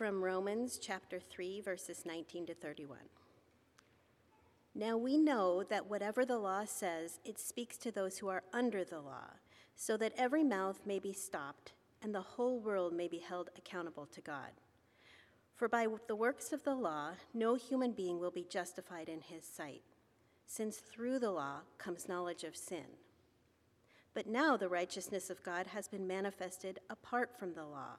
from Romans chapter 3, verses 19 to 31. Now we know that whatever the law says, it speaks to those who are under the law, so that every mouth may be stopped and the whole world may be held accountable to God. For by the works of the law, no human being will be justified in his sight, since through the law comes knowledge of sin. But now the righteousness of God has been manifested apart from the law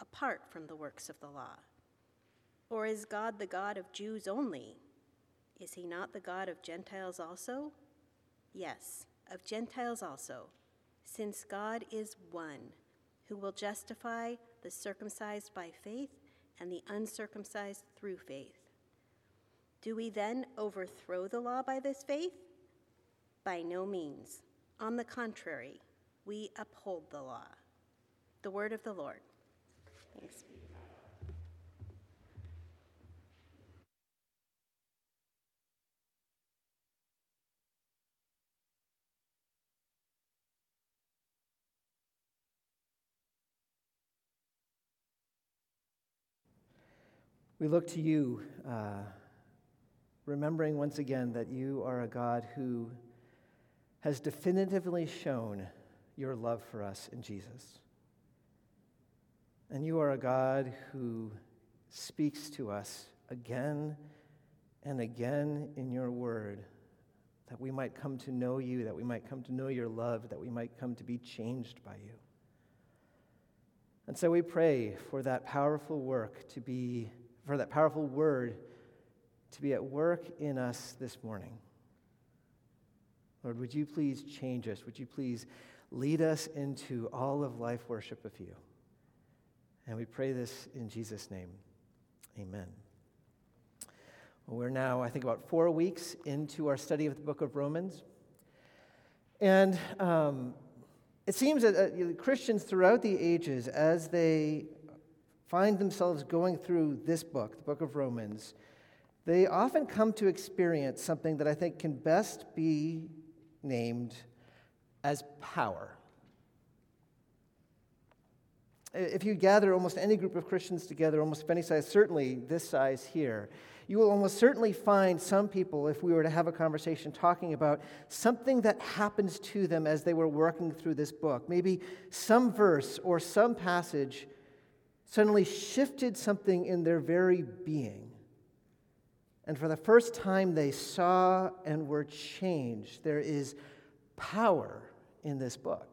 apart from the works of the law? Or is God the God of Jews only? Is he not the God of Gentiles also? Yes, of Gentiles also, since God is one, who will justify the circumcised by faith and the uncircumcised through faith. Do we then overthrow the law by this faith? By no means. On the contrary, we uphold the law. The word of the Lord. Thanks. We look to you, uh, remembering once again that you are a God who has definitively shown your love for us in Jesus. And you are a God who speaks to us again and again in your word that we might come to know you, that we might come to know your love, that we might come to be changed by you. And so we pray for that powerful work to be, for that powerful word to be at work in us this morning. Lord, would you please change us? Would you please lead us into all of life worship of you? And we pray this in Jesus' name. Amen. Well, we're now, I think, about four weeks into our study of the book of Romans. And um, it seems that uh, Christians throughout the ages, as they find themselves going through this book, the book of Romans, they often come to experience something that I think can best be named as power. If you gather almost any group of Christians together, almost any size, certainly this size here, you will almost certainly find some people, if we were to have a conversation talking about something that happens to them as they were working through this book. Maybe some verse or some passage suddenly shifted something in their very being. And for the first time, they saw and were changed. There is power in this book.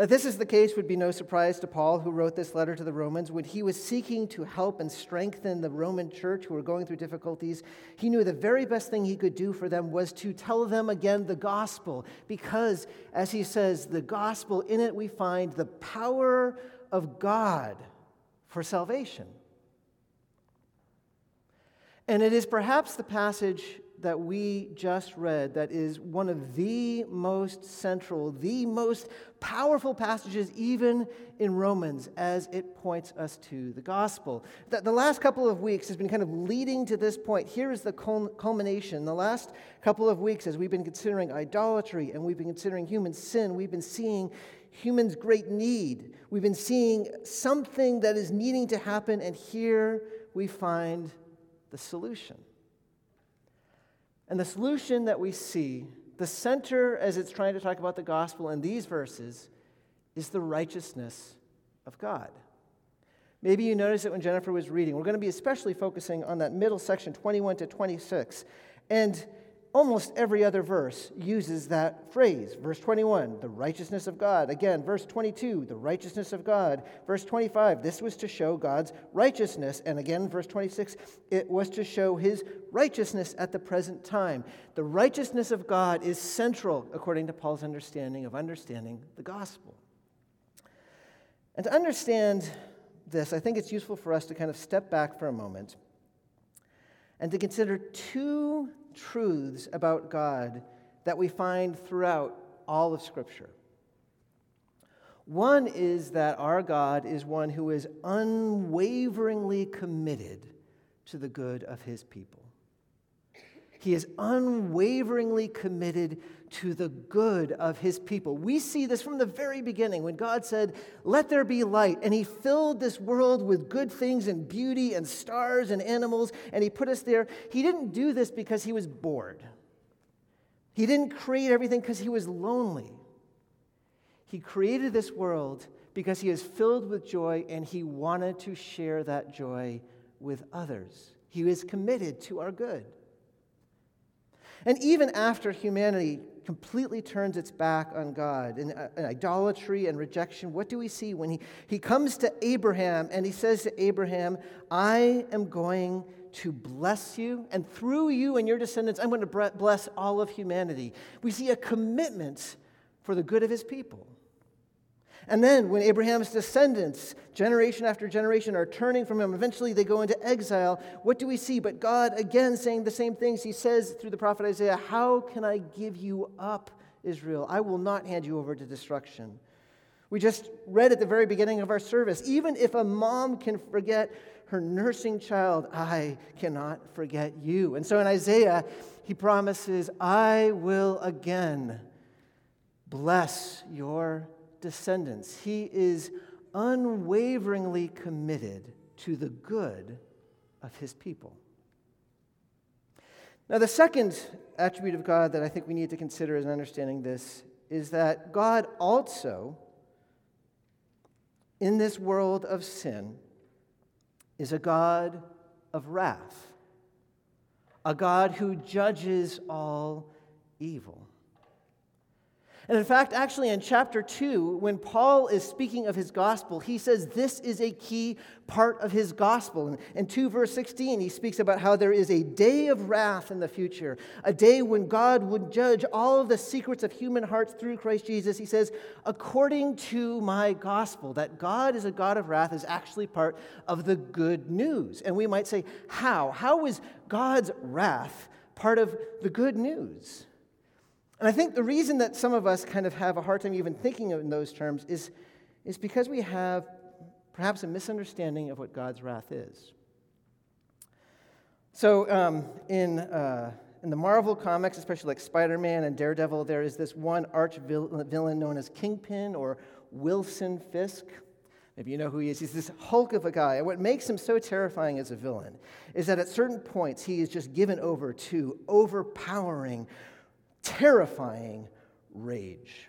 That this is the case would be no surprise to Paul, who wrote this letter to the Romans. When he was seeking to help and strengthen the Roman church who were going through difficulties, he knew the very best thing he could do for them was to tell them again the gospel. Because, as he says, the gospel, in it we find the power of God for salvation. And it is perhaps the passage that we just read that is one of the most central, the most powerful passages, even in Romans, as it points us to the gospel. The, the last couple of weeks has been kind of leading to this point. Here is the culmination. The last couple of weeks, as we've been considering idolatry and we've been considering human sin, we've been seeing humans' great need. We've been seeing something that is needing to happen, and here we find the solution. And the solution that we see, the center as it's trying to talk about the gospel in these verses, is the righteousness of God. Maybe you noticed it when Jennifer was reading. We're going to be especially focusing on that middle section, 21 to 26. And almost every other verse uses that phrase. Verse 21, the righteousness of God. Again, verse 22, the righteousness of God. Verse 25, this was to show God's righteousness. And again, verse 26, it was to show his righteousness at the present time. The righteousness of God is central, according to Paul's understanding of understanding the gospel. And to understand this, I think it's useful for us to kind of step back for a moment and to consider two truths about God that we find throughout all of Scripture. One is that our God is one who is unwaveringly committed to the good of his people. He is unwaveringly committed to the good of his people. We see this from the very beginning when God said, Let there be light. And he filled this world with good things and beauty and stars and animals, and he put us there. He didn't do this because he was bored, he didn't create everything because he was lonely. He created this world because he is filled with joy and he wanted to share that joy with others. He was committed to our good. And even after humanity completely turns its back on God in, uh, in, idolatry and rejection, what do we see when he, he comes to Abraham and he says to Abraham, I am going to bless you, and through you and your descendants, I'm going to bless all of humanity. We see a commitment for the good of his people. And then, when Abraham's descendants, generation after generation, are turning from him, eventually they go into exile. What do we see? But God, again, saying the same things. He says through the prophet Isaiah, How can I give you up, Israel? I will not hand you over to destruction. We just read at the very beginning of our service even if a mom can forget her nursing child, I cannot forget you. And so in Isaiah, he promises, I will again bless your descendants. He is unwaveringly committed to the good of his people. Now, the second attribute of God that I think we need to consider in understanding this is that God also, in this world of sin, is a God of wrath, a God who judges all evil. And in fact, actually, in chapter 2, when Paul is speaking of his gospel, he says this is a key part of his gospel. And in 2 verse 16, he speaks about how there is a day of wrath in the future, a day when God would judge all of the secrets of human hearts through Christ Jesus. He says, according to my gospel, that God is a God of wrath is actually part of the good news. And we might say, how? How is God's wrath part of the good news? And I think the reason that some of us kind of have a hard time even thinking in those terms is, is because we have perhaps a misunderstanding of what God's wrath is. So, um, in, uh, in the Marvel comics, especially like Spider Man and Daredevil, there is this one arch villain known as Kingpin or Wilson Fisk. Maybe you know who he is. He's this hulk of a guy. And what makes him so terrifying as a villain is that at certain points he is just given over to overpowering terrifying rage.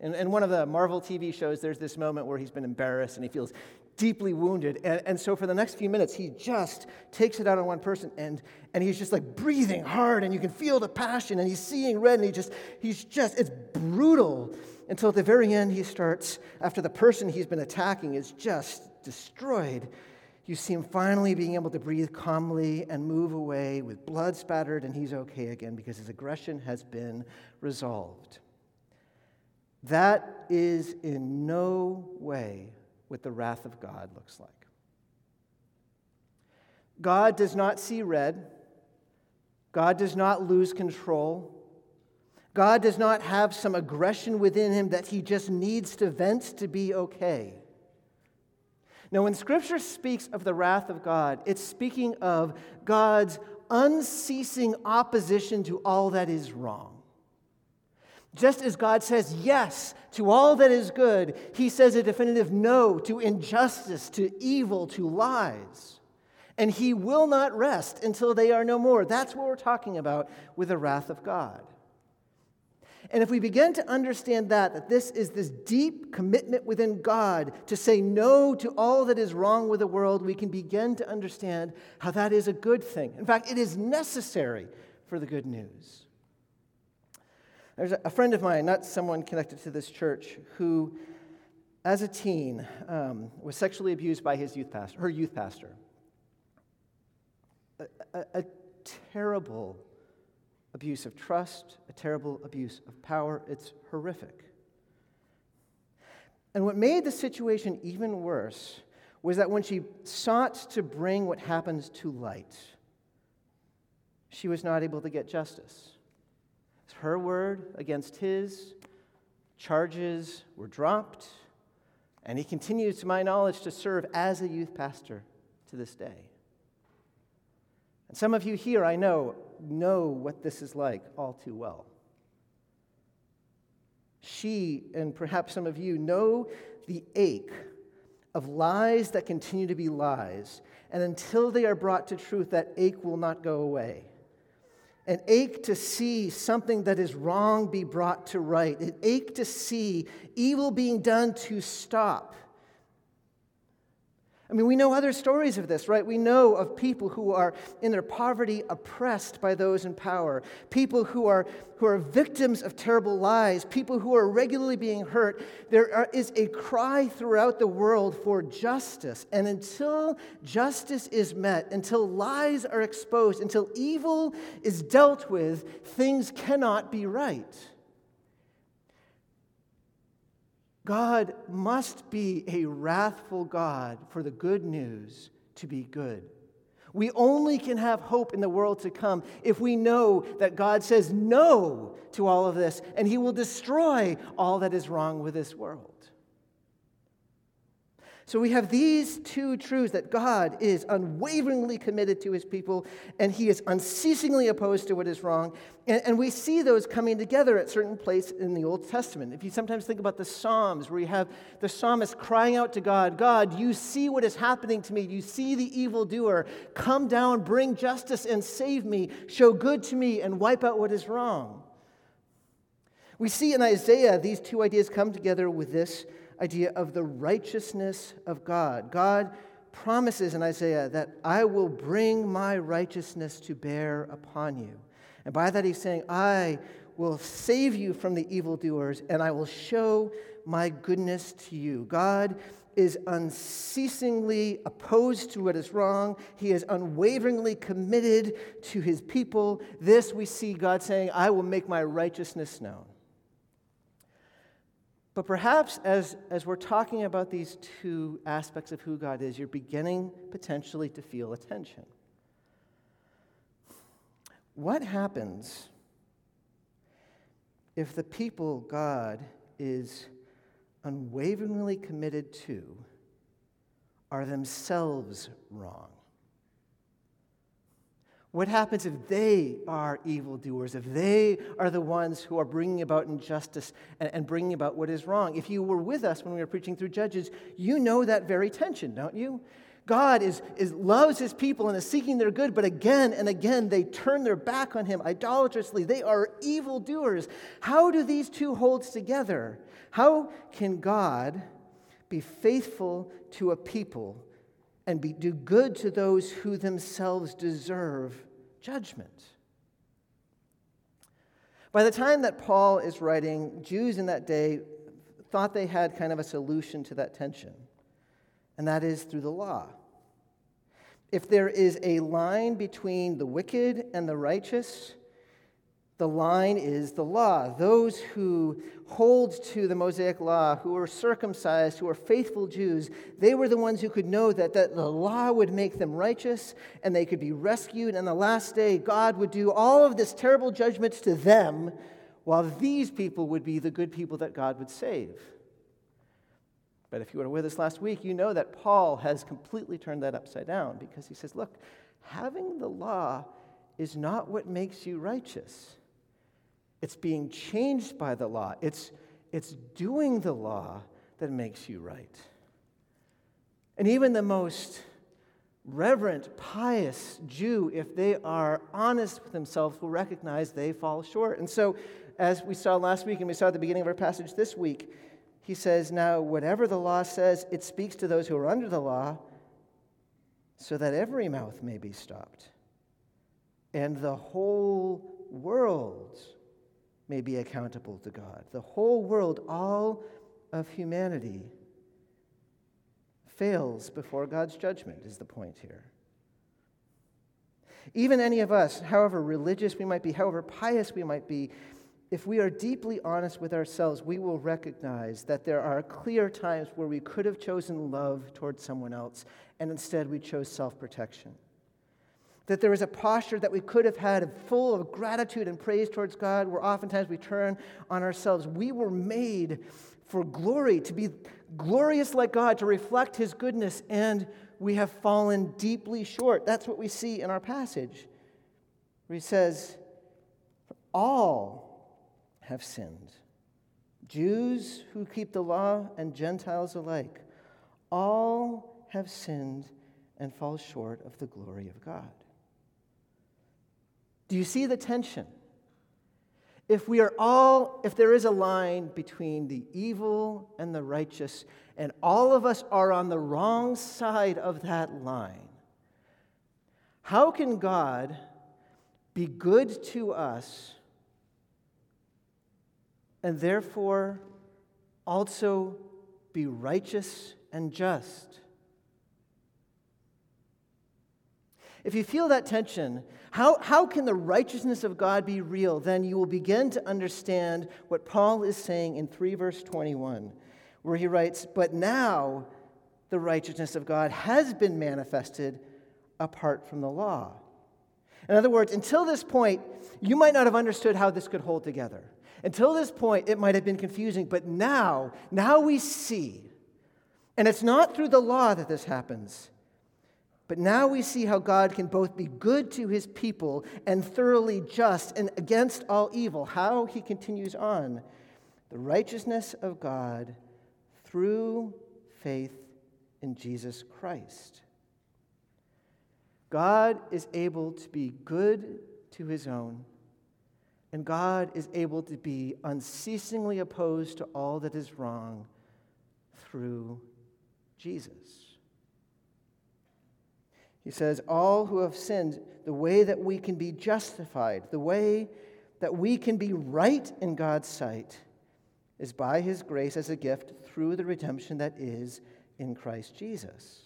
In, in, one of the Marvel TV shows, there's this moment where he's been embarrassed and he feels deeply wounded. And, and so for the next few minutes, he just takes it out on one person and, and he's just like breathing hard and you can feel the passion and he's seeing red and he just, he's just, it's brutal until at the very end he starts, after the person he's been attacking is just destroyed, you see him finally being able to breathe calmly and move away with blood spattered, and he's okay again because his aggression has been resolved. That is in no way what the wrath of God looks like. God does not see red. God does not lose control. God does not have some aggression within him that he just needs to vent to be okay. Now, when Scripture speaks of the wrath of God, it's speaking of God's unceasing opposition to all that is wrong. Just as God says yes to all that is good, He says a definitive no to injustice, to evil, to lies. And He will not rest until they are no more. That's what we're talking about with the wrath of God. And if we begin to understand that, that this is this deep commitment within God to say no to all that is wrong with the world, we can begin to understand how that is a good thing. In fact, it is necessary for the good news. There's a friend of mine, not someone connected to this church, who, as a teen, um, was sexually abused by his youth pastor, her youth pastor. a, a, a terrible abuse of trust, a terrible abuse of power. It's horrific. And what made the situation even worse was that when she sought to bring what happens to light, she was not able to get justice. It's her word against his, charges were dropped, and he continues, to my knowledge, to serve as a youth pastor to this day. And some of you here, I know, know what this is like all too well. She, and perhaps some of you, know the ache of lies that continue to be lies. And until they are brought to truth, that ache will not go away. An ache to see something that is wrong be brought to right. An ache to see evil being done to stop. I mean, we know other stories of this, right? We know of people who are in their poverty oppressed by those in power, people who are, who are victims of terrible lies, people who are regularly being hurt. There are, is a cry throughout the world for justice. And until justice is met, until lies are exposed, until evil is dealt with, things cannot be right. God must be a wrathful God for the good news to be good. We only can have hope in the world to come if we know that God says no to all of this and He will destroy all that is wrong with this world. So we have these two truths that God is unwaveringly committed to his people and he is unceasingly opposed to what is wrong. And, and, we see those coming together at certain places in the Old Testament. If you sometimes think about the Psalms, where you have the psalmist crying out to God, God, you see what is happening to me. You see the evildoer. Come down, bring justice, and save me. Show good to me and wipe out what is wrong. We see in Isaiah these two ideas come together with this idea of the righteousness of God. God promises in Isaiah that I will bring my righteousness to bear upon you. And by that, he's saying, I will save you from the evildoers and I will show my goodness to you. God is unceasingly opposed to what is wrong. He is unwaveringly committed to his people. This we see God saying, I will make my righteousness known. But perhaps as, as we're talking about these two aspects of who God is, you're beginning potentially to feel a tension. What happens if the people God is unwaveringly committed to are themselves wrong? What happens if they are evildoers, if they are the ones who are bringing about injustice and, and, bringing about what is wrong? If you were with us when we were preaching through Judges, you know that very tension, don't you? God is, is, loves his people and is seeking their good, but again and again they turn their back on him idolatrously. They are evildoers. How do these two hold together? How can God be faithful to a people and be, do good to those who themselves deserve judgment. By the time that Paul is writing, Jews in that day thought they had kind of a solution to that tension, and that is through the law. If there is a line between the wicked and the righteous, the line is the law. Those who hold to the Mosaic law, who are circumcised, who are faithful Jews, they were the ones who could know that, that the law would make them righteous and they could be rescued. And the last day, God would do all of this terrible judgments to them, while these people would be the good people that God would save. But if you were with us last week, you know that Paul has completely turned that upside down because he says, look, having the law is not what makes you righteous. It's being changed by the law. It's, it's doing the law that makes you right. And even the most reverent, pious Jew, if they are honest with themselves, will recognize they fall short. And so, as we saw last week and we saw at the beginning of our passage this week, he says, Now, whatever the law says, it speaks to those who are under the law, so that every mouth may be stopped, and the whole world may be accountable to God. The whole world, all of humanity, fails before God's judgment, is the point here. Even any of us, however religious we might be, however pious we might be, if we are deeply honest with ourselves, we will recognize that there are clear times where we could have chosen love towards someone else, and instead we chose self protection. That there is a posture that we could have had full of gratitude and praise towards God, where oftentimes we turn on ourselves. We were made for glory, to be glorious like God, to reflect His goodness, and we have fallen deeply short. That's what we see in our passage, where He says, All have sinned. Jews who keep the law and Gentiles alike, all have sinned and fall short of the glory of God. Do you see the tension? If we are all, if there is a line between the evil and the righteous, and all of us are on the wrong side of that line, how can God be good to us and therefore also be righteous and just. If you feel that tension, how, how can the righteousness of God be real? Then you will begin to understand what Paul is saying in 3 verse 21, where he writes, But now the righteousness of God has been manifested apart from the law. In other words, until this point, you might not have understood how this could hold together. Until this point, it might have been confusing, but now, now we see. And it's not through the law that this happens. But now we see how God can both be good to his people and thoroughly just and against all evil. How he continues on. The righteousness of God through faith in Jesus Christ. God is able to be good to his own and God is able to be unceasingly opposed to all that is wrong through Jesus. He says, All who have sinned, the way that we can be justified, the way that we can be right in God's sight, is by his grace as a gift through the redemption that is in Christ Jesus.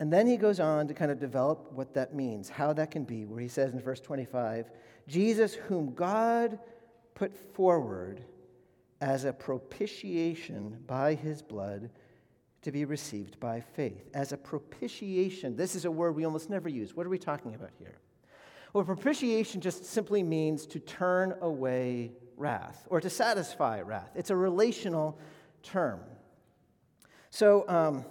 And then he goes on to kind of develop what that means, how that can be, where he says in verse 25, Jesus, whom God put forward as a propitiation by his blood to be received by faith. As a propitiation. This is a word we almost never use. What are we talking about here? Well, propitiation just simply means to turn away wrath or to satisfy wrath. It's a relational term. So, um,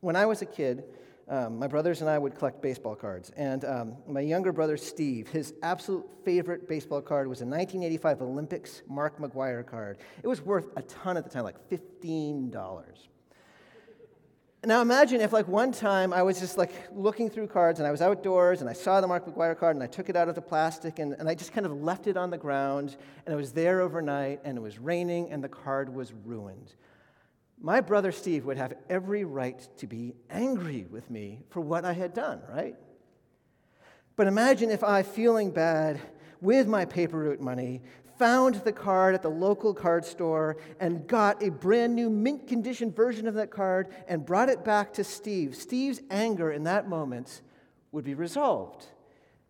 when I was a kid, um, my brothers and I would collect baseball cards. And um, my younger brother, Steve, his absolute favorite baseball card was a 1985 Olympics Mark McGwire card. It was worth a ton at the time, like $15. Now imagine if, like, one time I was just like looking through cards and I was outdoors and I saw the Mark McGwire card and I took it out of the plastic and, and I just kind of left it on the ground and it was there overnight and it was raining and the card was ruined my brother Steve would have every right to be angry with me for what I had done, right? But imagine if I, feeling bad with my paper route money, found the card at the local card store and got a brand new mint condition version of that card and brought it back to Steve. Steve's anger in that moment would be resolved.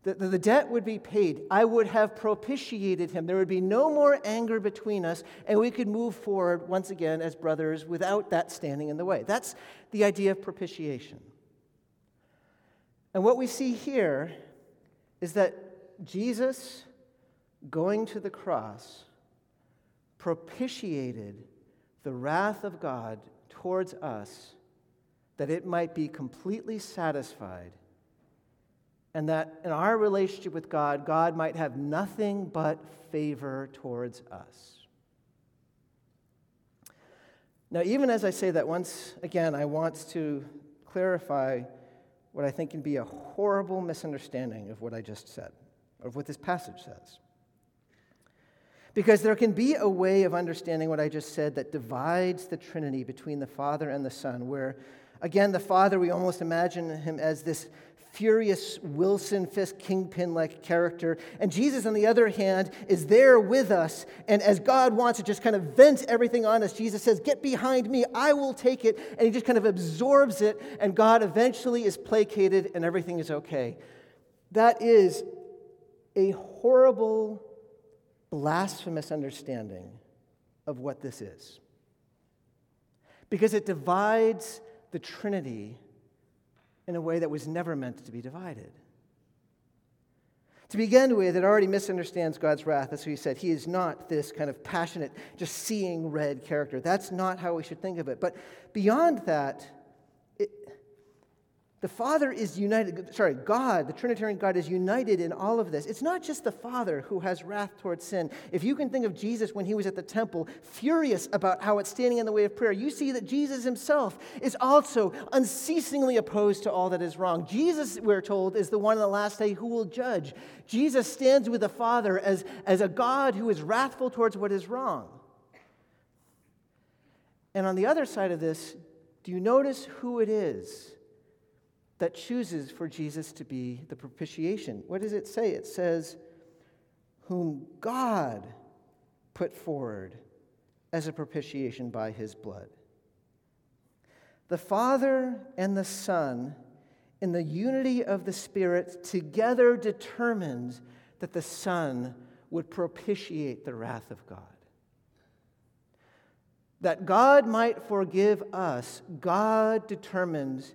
The, the, the, debt would be paid. I would have propitiated him. There would be no more anger between us, and we could move forward once again as brothers without that standing in the way. That's the idea of propitiation. And what we see here is that Jesus, going to the cross, propitiated the wrath of God towards us that it might be completely satisfied and that in our relationship with God, God might have nothing but favor towards us. Now, even as I say that, once again, I want to clarify what I think can be a horrible misunderstanding of what I just said, of what this passage says. Because there can be a way of understanding what I just said that divides the Trinity between the Father and the Son, where, again, the Father, we almost imagine him as this furious Wilson Fisk kingpin like character. And Jesus, on the other hand, is there with us. And as God wants to just kind of vent everything on us, Jesus says, Get behind me, I will take it. And he just kind of absorbs it. And God eventually is placated and everything is okay. That is a horrible, blasphemous understanding of what this is. Because it divides the Trinity in a way that was never meant to be divided. To begin with, it already misunderstands God's wrath. That's As we said, he is not this kind of passionate, just seeing red character. That's not how we should think of it. But beyond that, the Father is united, sorry, God, the Trinitarian God, is united in all of this. It's not just the Father who has wrath towards sin. If you can think of Jesus when he was at the temple, furious about how it's standing in the way of prayer, you see that Jesus himself is also unceasingly opposed to all that is wrong. Jesus, we're told, is the one in the last day who will judge. Jesus stands with the Father as, as a God who is wrathful towards what is wrong. And on the other side of this, do you notice who it is? That chooses for Jesus to be the propitiation. What does it say? It says, Whom God put forward as a propitiation by his blood. The Father and the Son, in the unity of the Spirit, together determined that the Son would propitiate the wrath of God. That God might forgive us, God determined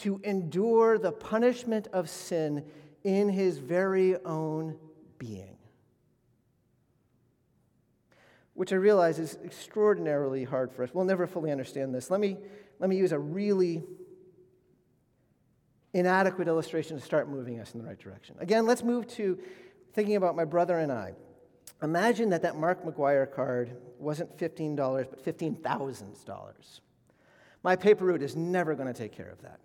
to endure the punishment of sin in his very own being. Which I realize is extraordinarily hard for us. We'll never fully understand this. Let me, let me use a really inadequate illustration to start moving us in the right direction. Again, let's move to thinking about my brother and I. Imagine that that Mark McGwire card wasn't $15, but $15,000. My paper route is never going to take care of that.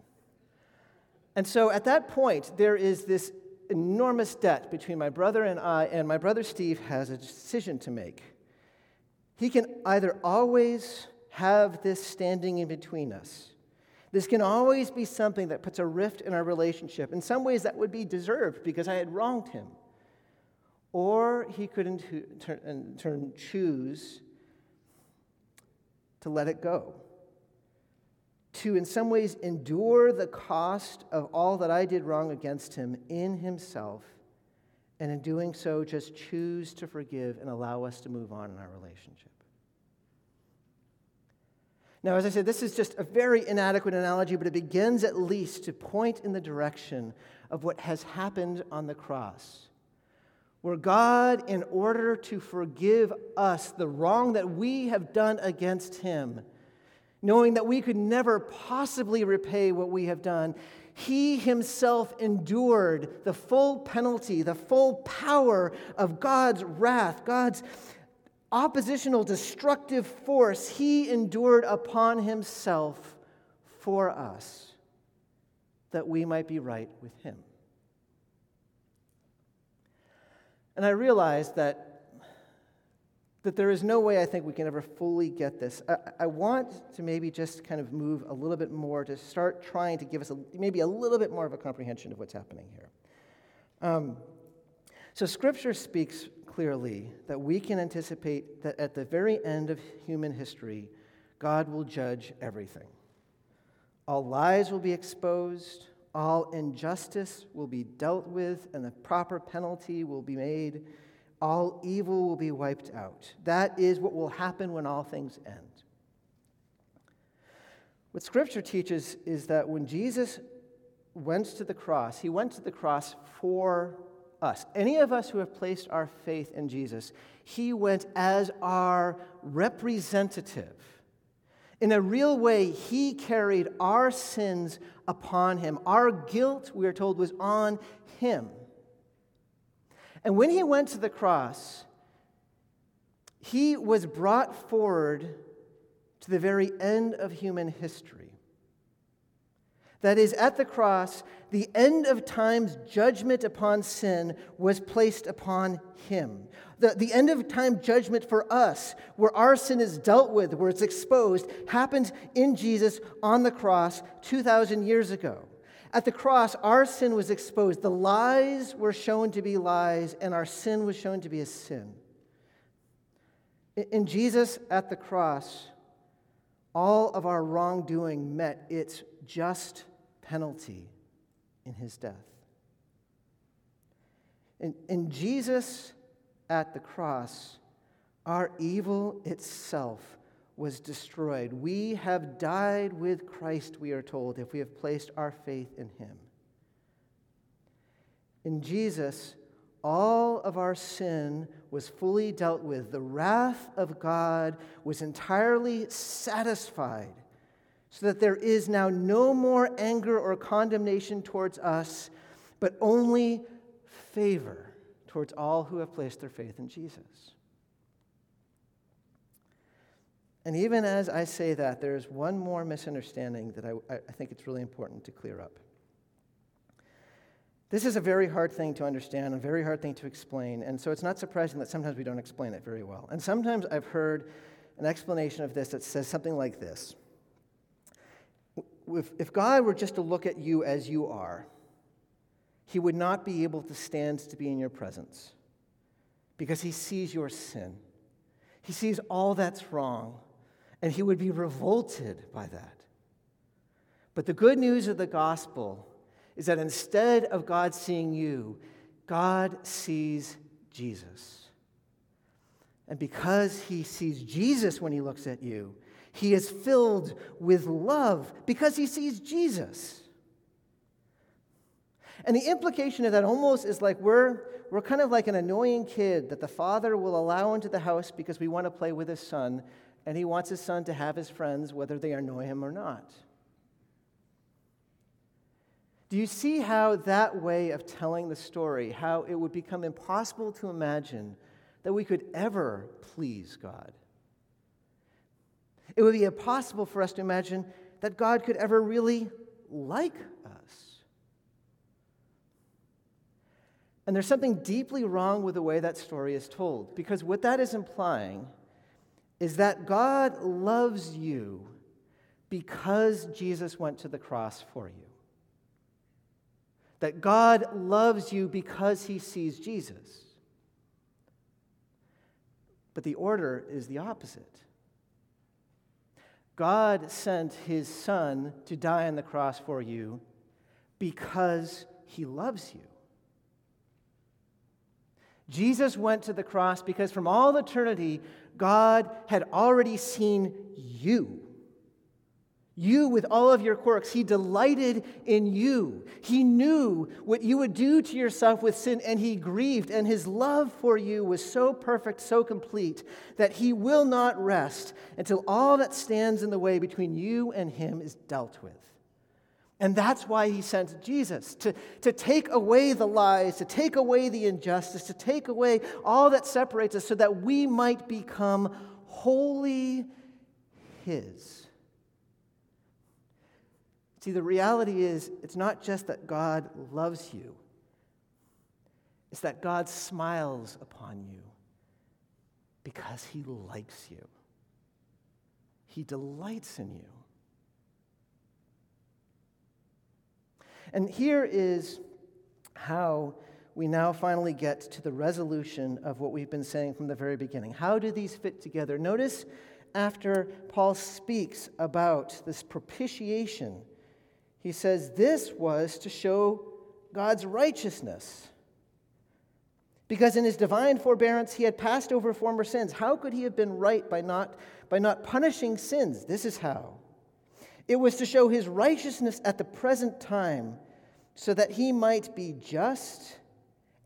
And so at that point, there is this enormous debt between my brother and I, and my brother Steve has a decision to make. He can either always have this standing in between us. This can always be something that puts a rift in our relationship. In some ways, that would be deserved because I had wronged him. Or he could in turn, choose to let it go to, in some ways, endure the cost of all that I did wrong against him in himself, and in doing so, just choose to forgive and allow us to move on in our relationship. Now, as I said, this is just a very inadequate analogy, but it begins at least to point in the direction of what has happened on the cross. Where God, in order to forgive us the wrong that we have done against Him, knowing that we could never possibly repay what we have done, he himself endured the full penalty, the full power of God's wrath, God's oppositional, destructive force. He endured upon himself for us that we might be right with him. And I realized that that there is no way I think we can ever fully get this. I, I, want to maybe just kind of move a little bit more to start trying to give us a, maybe a little bit more of a comprehension of what's happening here. Um, so, Scripture speaks clearly that we can anticipate that at the very end of human history, God will judge everything. All lies will be exposed, all injustice will be dealt with, and the proper penalty will be made all evil will be wiped out. That is what will happen when all things end. What Scripture teaches is that when Jesus went to the cross, he went to the cross for us. Any of us who have placed our faith in Jesus, he went as our representative. In a real way, he carried our sins upon him. Our guilt, we are told, was on him. And when he went to the cross, he was brought forward to the very end of human history. That is, at the cross, the end of time's judgment upon sin was placed upon him. The, the end of time judgment for us, where our sin is dealt with, where it's exposed, happened in Jesus on the cross 2,000 years ago. At the cross, our sin was exposed. The lies were shown to be lies, and our sin was shown to be a sin. In Jesus at the cross, all of our wrongdoing met its just penalty in his death. In, in Jesus at the cross, our evil itself was destroyed. We have died with Christ, we are told, if we have placed our faith in him. In Jesus, all of our sin was fully dealt with. The wrath of God was entirely satisfied, so that there is now no more anger or condemnation towards us, but only favor towards all who have placed their faith in Jesus. And even as I say that, there's one more misunderstanding that I, I think it's really important to clear up. This is a very hard thing to understand, a very hard thing to explain, and so it's not surprising that sometimes we don't explain it very well. And sometimes I've heard an explanation of this that says something like this If, if God were just to look at you as you are, he would not be able to stand to be in your presence because he sees your sin. He sees all that's wrong and he would be revolted by that. But the good news of the gospel is that instead of God seeing you, God sees Jesus. And because he sees Jesus when he looks at you, he is filled with love because he sees Jesus. And the implication of that almost is like we're, we're kind of like an annoying kid that the father will allow into the house because we want to play with his son, and he wants his son to have his friends whether they annoy him or not. Do you see how that way of telling the story, how it would become impossible to imagine that we could ever please God? It would be impossible for us to imagine that God could ever really like us. And there's something deeply wrong with the way that story is told, because what that is implying is that God loves you because Jesus went to the cross for you. That God loves you because he sees Jesus. But the order is the opposite. God sent his son to die on the cross for you because he loves you. Jesus went to the cross because from all eternity, God had already seen you. You, with all of your quirks, He delighted in you. He knew what you would do to yourself with sin, and He grieved. And His love for you was so perfect, so complete, that He will not rest until all that stands in the way between you and Him is dealt with. And that's why He sent Jesus to, to take away the lies, to take away the injustice, to take away all that separates us so that we might become wholly His. See, the reality is, it's not just that God loves you, it's that God smiles upon you because he likes you. He delights in you. And here is how we now finally get to the resolution of what we've been saying from the very beginning. How do these fit together? Notice after Paul speaks about this propitiation he says this was to show God's righteousness. Because in his divine forbearance he had passed over former sins. How could he have been right by not, by not punishing sins? This is how. It was to show his righteousness at the present time, so that he might be just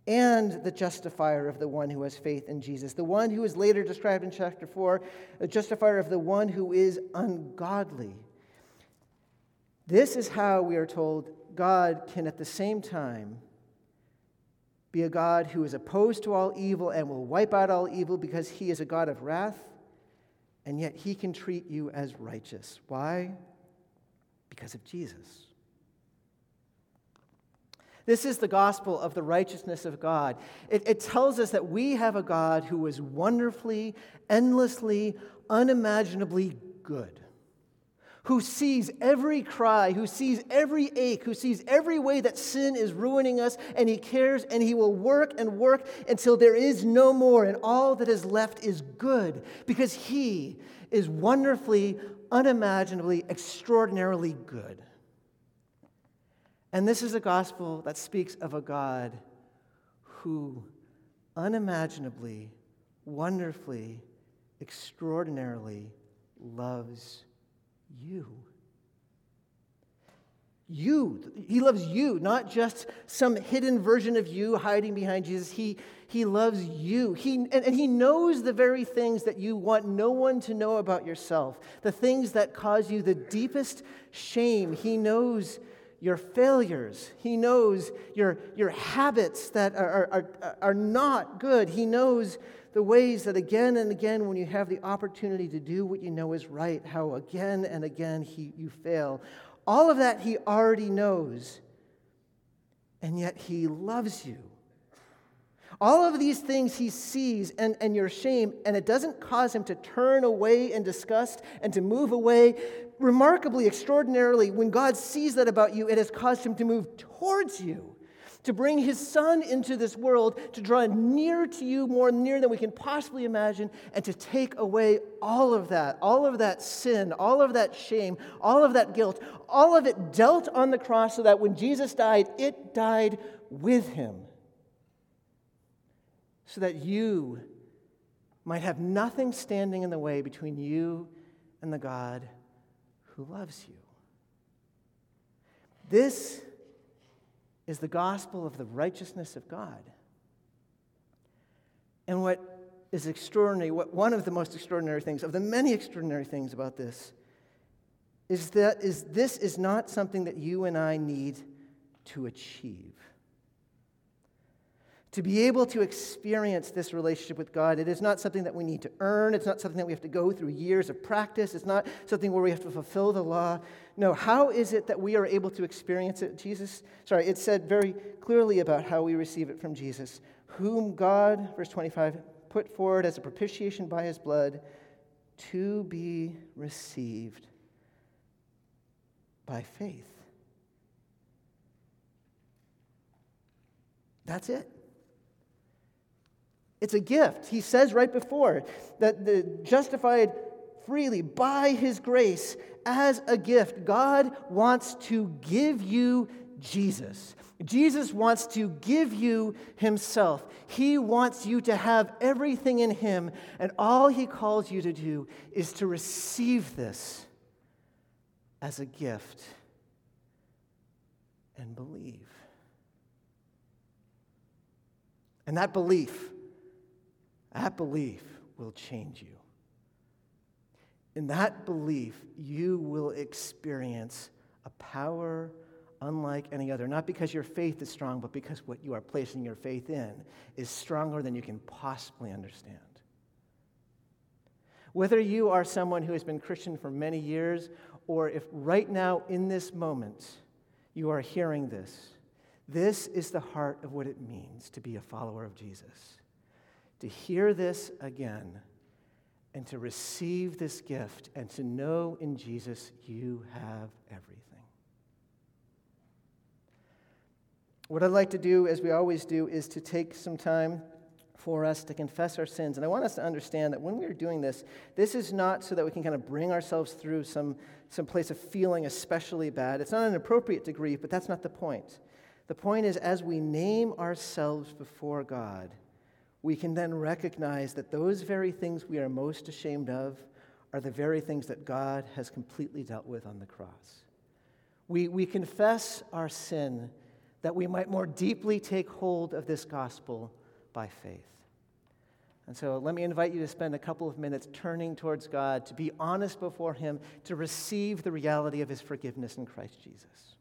and the justifier of the one who has faith in Jesus. The one who is later described in chapter 4, the justifier of the one who is ungodly. This is how we are told God can at the same time be a God who is opposed to all evil and will wipe out all evil because he is a God of wrath, and yet he can treat you as righteous. Why? Because of Jesus. This is the gospel of the righteousness of God. It, it tells us that we have a God who is wonderfully, endlessly, unimaginably good who sees every cry, who sees every ache, who sees every way that sin is ruining us, and he cares, and he will work and work until there is no more, and all that is left is good, because he is wonderfully, unimaginably, extraordinarily good. And this is a gospel that speaks of a God who unimaginably, wonderfully, extraordinarily loves you. You. He loves you, not just some hidden version of you hiding behind Jesus. He, he loves you. He, and, and He knows the very things that you want no one to know about yourself, the things that cause you the deepest shame. He knows your failures. He knows your, your habits that are, are, are not good. He knows the ways that again and again, when you have the opportunity to do what you know is right, how again and again he, you fail. All of that he already knows, and yet he loves you. All of these things he sees and, and your shame, and it doesn't cause him to turn away in disgust and to move away. Remarkably, extraordinarily, when God sees that about you, it has caused him to move towards you to bring his son into this world, to draw near to you, more near than we can possibly imagine, and to take away all of that, all of that sin, all of that shame, all of that guilt, all of it dealt on the cross so that when Jesus died, it died with him. So that you might have nothing standing in the way between you and the God who loves you. This is the gospel of the righteousness of God. And what is extraordinary, what one of the most extraordinary things, of the many extraordinary things about this, is that is this is not something that you and I need to achieve to be able to experience this relationship with God, it is not something that we need to earn. It's not something that we have to go through years of practice. It's not something where we have to fulfill the law. No, how is it that we are able to experience it? Jesus, sorry, it said very clearly about how we receive it from Jesus, whom God, verse 25, put forward as a propitiation by his blood to be received by faith. That's it. It's a gift. He says right before that the justified freely by his grace as a gift. God wants to give you Jesus. Jesus wants to give you himself. He wants you to have everything in him, and all he calls you to do is to receive this as a gift and believe. And that belief that belief will change you. In that belief, you will experience a power unlike any other. Not because your faith is strong, but because what you are placing your faith in is stronger than you can possibly understand. Whether you are someone who has been Christian for many years, or if right now in this moment you are hearing this, this is the heart of what it means to be a follower of Jesus to hear this again and to receive this gift and to know in Jesus you have everything. What I'd like to do, as we always do, is to take some time for us to confess our sins. And I want us to understand that when we are doing this, this is not so that we can kind of bring ourselves through some, some place of feeling especially bad. It's not an appropriate degree, but that's not the point. The point is, as we name ourselves before God, we can then recognize that those very things we are most ashamed of are the very things that God has completely dealt with on the cross. We, we confess our sin that we might more deeply take hold of this gospel by faith. And so let me invite you to spend a couple of minutes turning towards God, to be honest before Him, to receive the reality of His forgiveness in Christ Jesus.